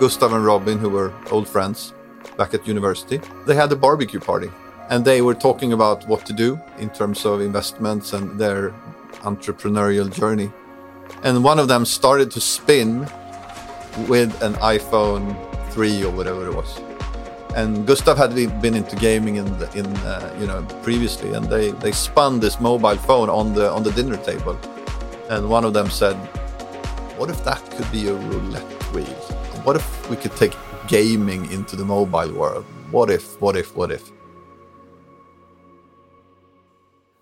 Gustav and Robin, who were old friends back at university. They had a barbecue party and they were talking about what to do in terms of investments and their entrepreneurial journey. And one of them started to spin with an iPhone 3 or whatever it was. And Gustav had been into gaming in, the, in uh, you know previously, and they, they spun this mobile phone on the on the dinner table. And one of them said, "What if that could be a roulette wheel? What if we could take gaming into the mobile world? What if? What if? What if?"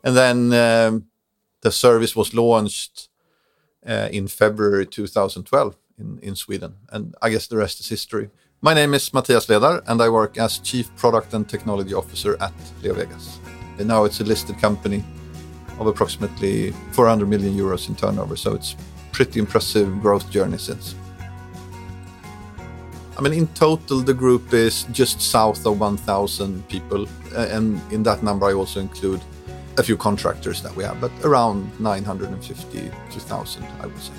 And then um, the service was launched uh, in February 2012 in, in Sweden. And I guess the rest is history. My name is Matthias Ledar, and I work as Chief Product and Technology Officer at LeoVegas. And now it's a listed company of approximately 400 million euros in turnover. So it's pretty impressive growth journey since. I mean, in total, the group is just south of 1,000 people. And in that number, I also include a few contractors that we have, but around 950 to 1,000, I would say.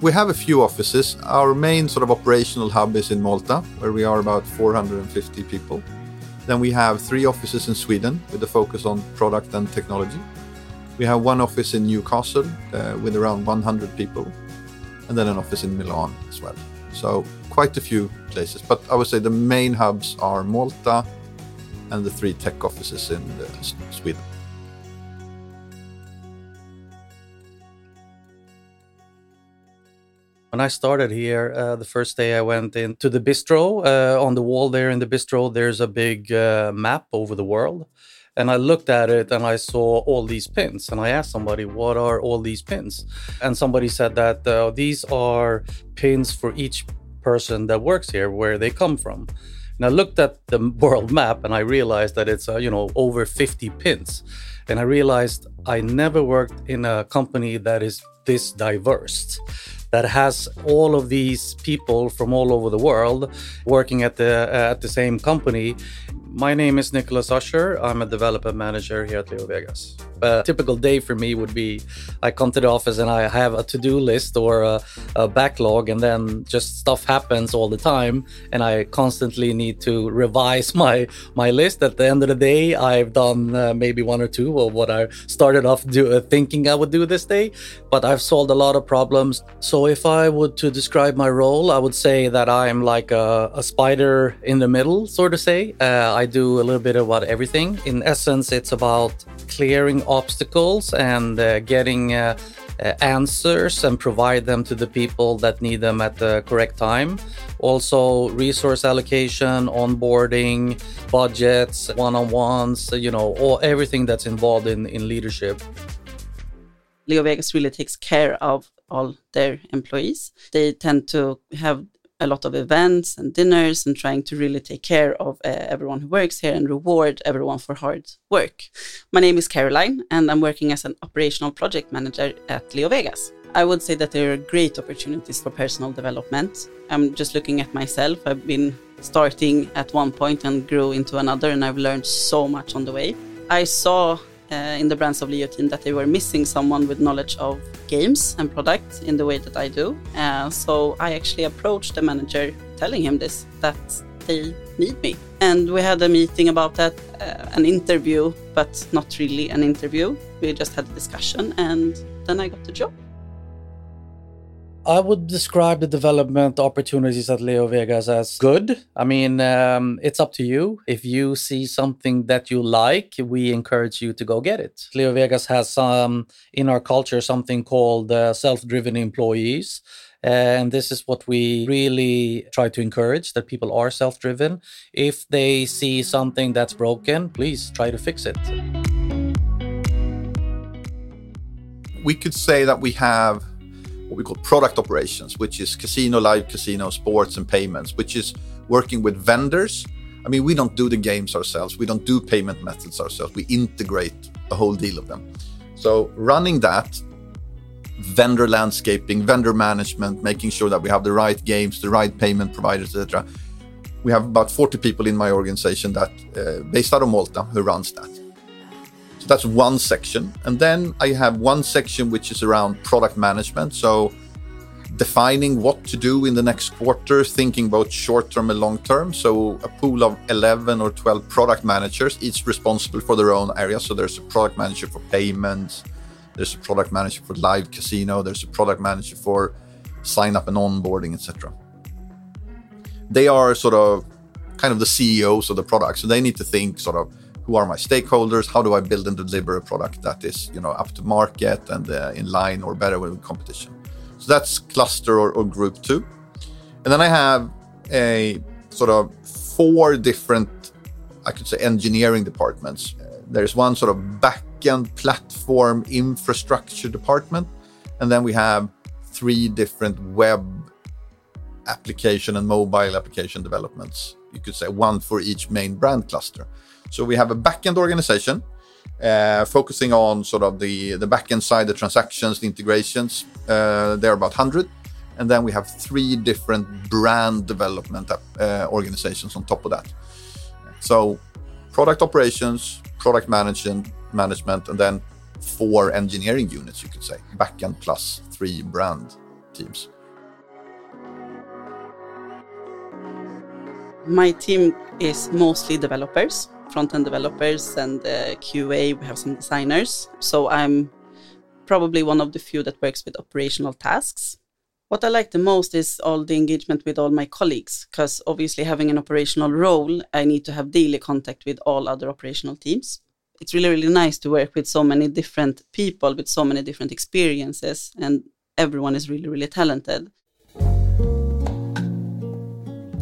We have a few offices. Our main sort of operational hub is in Malta, where we are about 450 people. Then we have three offices in Sweden with a focus on product and technology. We have one office in Newcastle uh, with around 100 people, and then an office in Milan as well. So quite a few places, but I would say the main hubs are Malta and the three tech offices in uh, Sweden. When I started here, uh, the first day I went into the bistro. Uh, on the wall there in the bistro, there's a big uh, map over the world. And I looked at it and I saw all these pins. And I asked somebody, what are all these pins? And somebody said that uh, these are pins for each person that works here, where they come from. And I looked at the world map and I realized that it's, uh, you know, over 50 pins. And I realized I never worked in a company that is this diverse that has all of these people from all over the world working at the uh, at the same company. My name is Nicholas Usher. I'm a development manager here at LeoVegas a typical day for me would be I come to the office and I have a to do list or a, a, backlog, and then just stuff happens all the time, and I constantly need to revise my my list. At the end of the day, I've done uh, maybe one or two of what I started off do, uh, thinking I would do this day, but I've solved a lot of problems. So if I would to describe my role, I would say that I'm like a, a spider in the middle, sort of say. Uh, I do a little bit about everything. In essence, it's about clearing obstacles and uh, getting uh, uh, answers and provide them to the people that need them at the correct time. Also, resource allocation, onboarding, budgets, one on ones, you know, all, everything that's involved in, in leadership. LeoVegas really takes care of all their employees. They tend to have a lot of events and dinners and trying to really take care of uh, everyone who works here and reward everyone for hard work. My name is Caroline and I'm working as an operational project manager at LeoVegas. I would say that there are great opportunities for personal development. I'm just looking at myself. I've been starting at one point and grew into another, and I've learned so much on the way. I saw uh, in the Brands of Leo team that they were missing someone with knowledge of games and products in the way that I do. Uh, so I actually approached the manager telling him this that they need me. And we had a meeting about that, uh, an interview, but not really an interview. We just had a discussion and then I got the job. I would describe the development opportunities at LeoVegas as good. I mean, um, it's up to you. If you see something that you like, we encourage you to go get it. LeoVegas has some in our culture something called uh, self-driven employees. And this is what we really try to encourage that people are self driven. If they see something that's broken, please try to fix it. We could say that we have what we call product operations, which is casino, live casino, sports, and payments, which is working with vendors. I mean, we don't do the games ourselves, we don't do payment methods ourselves, we integrate a whole deal of them. So, running that, vendor landscaping, vendor management, making sure that we have the right games, the right payment providers, etc. We have about 40 people in my organization that, uh, based out of Malta, who runs that. So that's one section. And then I have one section which is around product management. So defining what to do in the next quarter, thinking both short term and long term. So, a pool of 11 or 12 product managers, each responsible for their own area. So, there's a product manager for payments, there's a product manager for live casino, there's a product manager for sign up and onboarding, etc. They are sort of kind of the CEOs of the product. So, they need to think sort of who are my stakeholders how do i build and deliver a product that is you know up to market and uh, in line or better with competition so that's cluster or, or group two. And then I have a sort of four different, I could say, engineering departments. There's one sort of backend platform infrastructure department. And then we have three different web application and mobile application developments. You could say one for each main brand cluster. So we have a backend organization uh, focusing on sort of the the backend side, the transactions, the integrations. Uh, they're about 100. And then we have three different brand development uh, organizations on top of that. So product operations, product management, management, and then four engineering units, you could say, backend plus three brand teams. My team is mostly developers front-end developers and uh, QA. We have some designers. So I'm probably one of the few that works with operational tasks. What I like the most is all the engagement with all my colleagues, because obviously having an operational role, I need to have daily contact with all other operational teams. It's really, really nice to work with so many different people with so many different experiences, and everyone is really, really talented.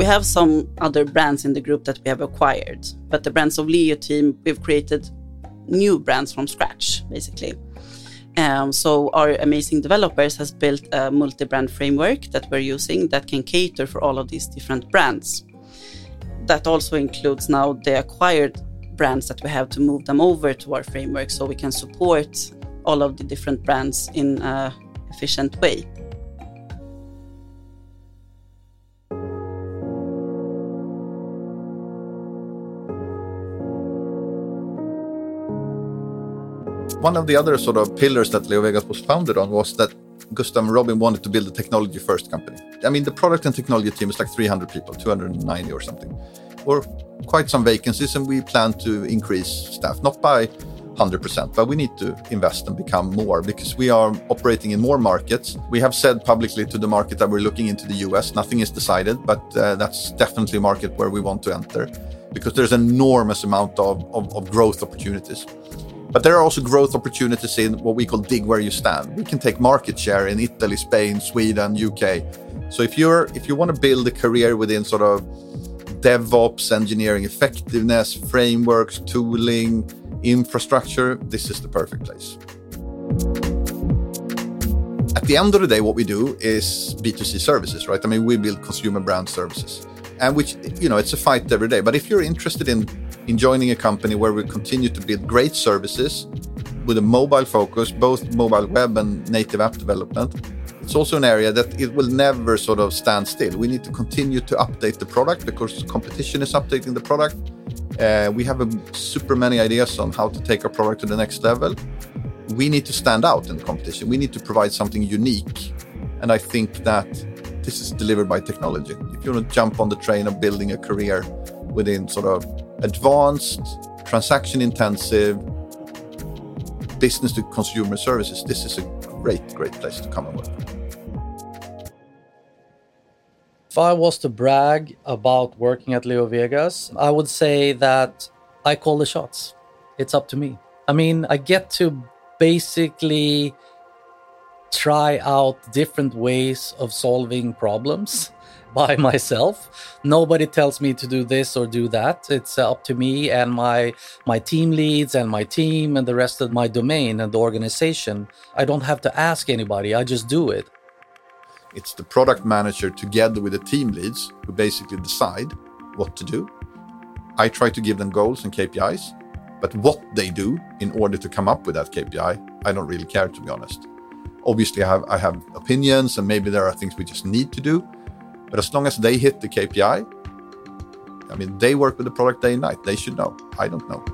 We have some other brands in the group that we have acquired, but the brands of Leo team, we've created new brands from scratch, basically. Um, so our amazing developers has built a multi-brand framework that we're using that can cater for all of these different brands. That also includes now the acquired brands that we have to move them over to our framework so we can support all of the different brands in an efficient way. One of the other sort of pillars that LeoVegas was founded on was that Gustav and Robin wanted to build a technology first company. I mean, the product and technology team is like 300 people, 290 or something, or quite some vacancies, and we plan to increase staff, not by 100%, but we need to invest and become more because we are operating in more markets. We have said publicly to the market that we're looking into the US. Nothing is decided, but uh, that's definitely a market where we want to enter because there's an enormous amount of, of, of growth opportunities. But there are also growth opportunities in what we call dig where you stand. We can take market share in Italy, Spain, Sweden, UK. So if you're if you want to build a career within sort of DevOps, engineering effectiveness, frameworks, tooling, infrastructure, this is the perfect place. At the end of the day, what we do is B2C services, right? I mean, we build consumer brand services. And which, you know, it's a fight every day. But if you're interested in in joining a company where we continue to build great services with a mobile focus, both mobile web and native app development. It's also an area that it will never sort of stand still. We need to continue to update the product because competition is updating the product. Uh, we have a, super many ideas on how to take our product to the next level. We need to stand out in competition. We need to provide something unique. And I think that this is delivered by technology. If you want to jump on the train of building a career within sort of advanced, transaction intensive, business to consumer services, this is a great, great place to come and work. If I was to brag about working at Leo LeoVegas, I would say that I call the shots. It's up to me. I mean, I get to basically try out different ways of solving problems by myself. Nobody tells me to do this or do that. It's up to me and my my team leads and my team and the rest of my domain and the organization. I don't have to ask anybody. I just do it. It's the product manager together with the team leads who basically decide what to do. I try to give them goals and KPIs, but what they do in order to come up with that KPI, I don't really care to be honest. Obviously, I have, I have opinions and maybe there are things we just need to do, but as long as they hit the KPI, I mean, they work with the product day and night. They should know. I don't know.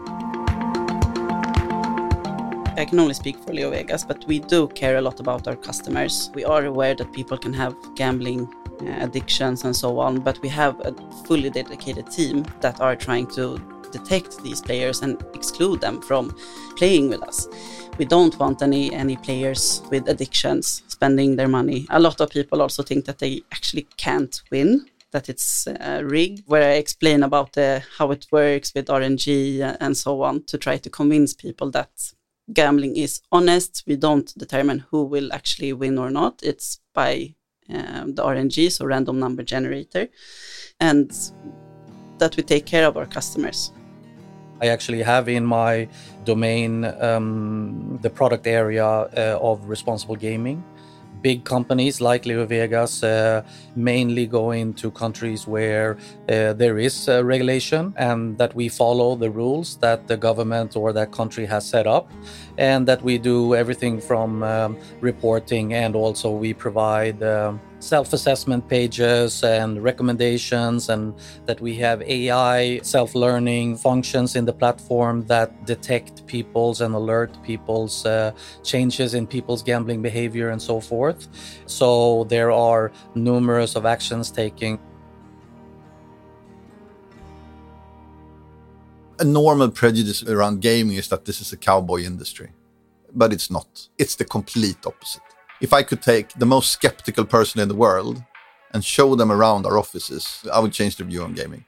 I can only speak for LeoVegas, but we do care a lot about our customers. We are aware that people can have gambling uh, addictions and so on, but we have a fully dedicated team that are trying to detect these players and exclude them from playing with us. We don't want any any players with addictions spending their money. A lot of people also think that they actually can't win, that it's uh, rigged. Where I explain about how it works with RNG and so on to try to convince people that gambling is honest. We don't determine who will actually win or not. It's by um, the RNG, so random number generator, and that we take care of our customers. I actually have in my domain um, the product area uh, of responsible gaming. Big companies like LeoVegas uh, mainly go into countries where uh, there is regulation and that we follow the rules that the government or that country has set up, and that we do everything from um, reporting and also we provide. Um, self assessment pages and recommendations, and that we have AI self learning functions in the platform that detect people's and alert people's uh, changes in people's gambling behavior and so forth. So there are numerous of actions taking. A normal prejudice around gaming is that this is a cowboy industry, but it's not. It's the complete opposite if I could take the most skeptical person in the world and show them around our offices, I would change the view on gaming.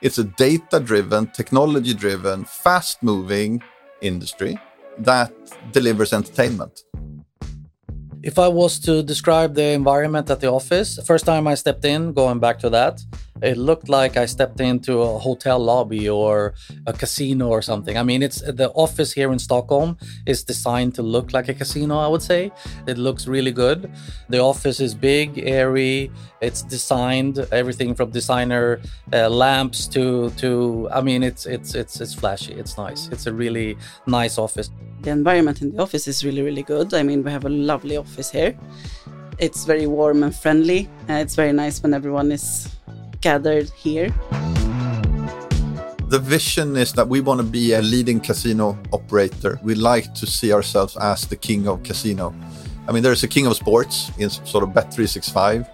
It's a data driven, technology driven, fast moving industry that delivers entertainment. If I was to describe the environment at the office, first time I stepped in, going back to that, it looked like I stepped into a hotel lobby or a casino or something. I mean, it's the office here in Stockholm is designed to look like a casino, I would say. It looks really good. The office is big, airy. It's designed everything from designer uh, lamps to to I mean, it's it's it's it's flashy. It's nice. It's a really nice office. The environment in the office is really really good. I mean, we have a lovely office here. It's very warm and friendly. Uh, it's very nice when everyone is gathered here. The vision is that we want to be a leading casino operator. We like to see ourselves as the king of casino. I mean, there's a king of sports in sort of Bet365.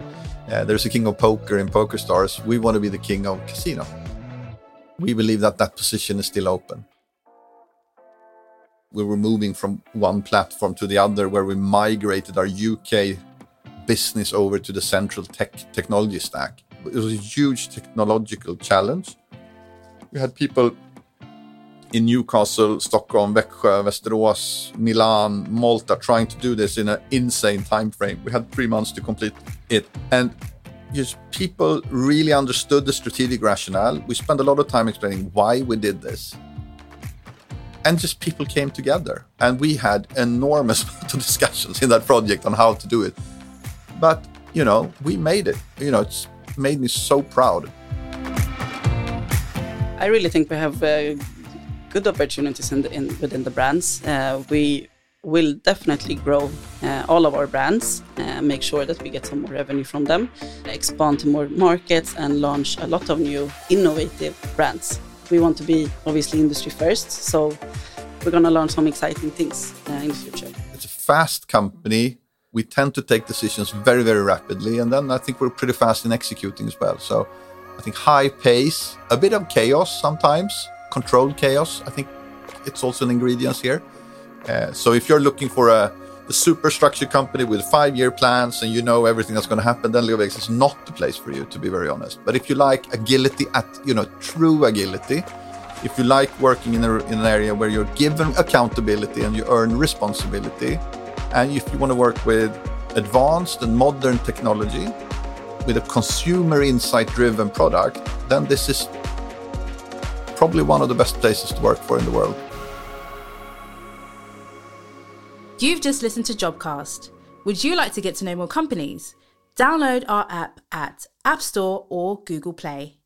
Uh, there's a king of poker in PokerStars. We want to be the king of casino. We believe that that position is still open. We were moving from one platform to the other where we migrated our UK business over to the central tech technology stack. It was a huge technological challenge. We had people in Newcastle, Stockholm, Växjö, Västerås, Milan, Malta trying to do this in an insane time frame. We had three months to complete it. And just people really understood the strategic rationale. We spent a lot of time explaining why we did this. And just people came together. And we had enormous discussions in that project on how to do it. But, you know, we made it. You know, it's made me so proud. I really think we have uh, good opportunities in, the, in within the brands. Uh, we will definitely grow uh, all of our brands, uh, make sure that we get some more revenue from them, expand to more markets, and launch a lot of new innovative brands. We want to be obviously industry first, so we're going to launch some exciting things uh, in the future. It's a fast company we tend to take decisions very, very rapidly. And then I think we're pretty fast in executing as well. So I think high pace, a bit of chaos sometimes, controlled chaos. I think it's also an ingredient here. Uh, so if you're looking for a, a super structured company with five year plans and you know everything that's going to happen, then LeoVegas is not the place for you, to be very honest. But if you like agility at, you know, true agility, if you like working in, a, in an area where you're given accountability and you earn responsibility, and if you want to work with advanced and modern technology with a consumer insight driven product, then this is probably one of the best places to work for in the world. You've just listened to Jobcast. Would you like to get to know more companies? Download our app at App Store or Google Play.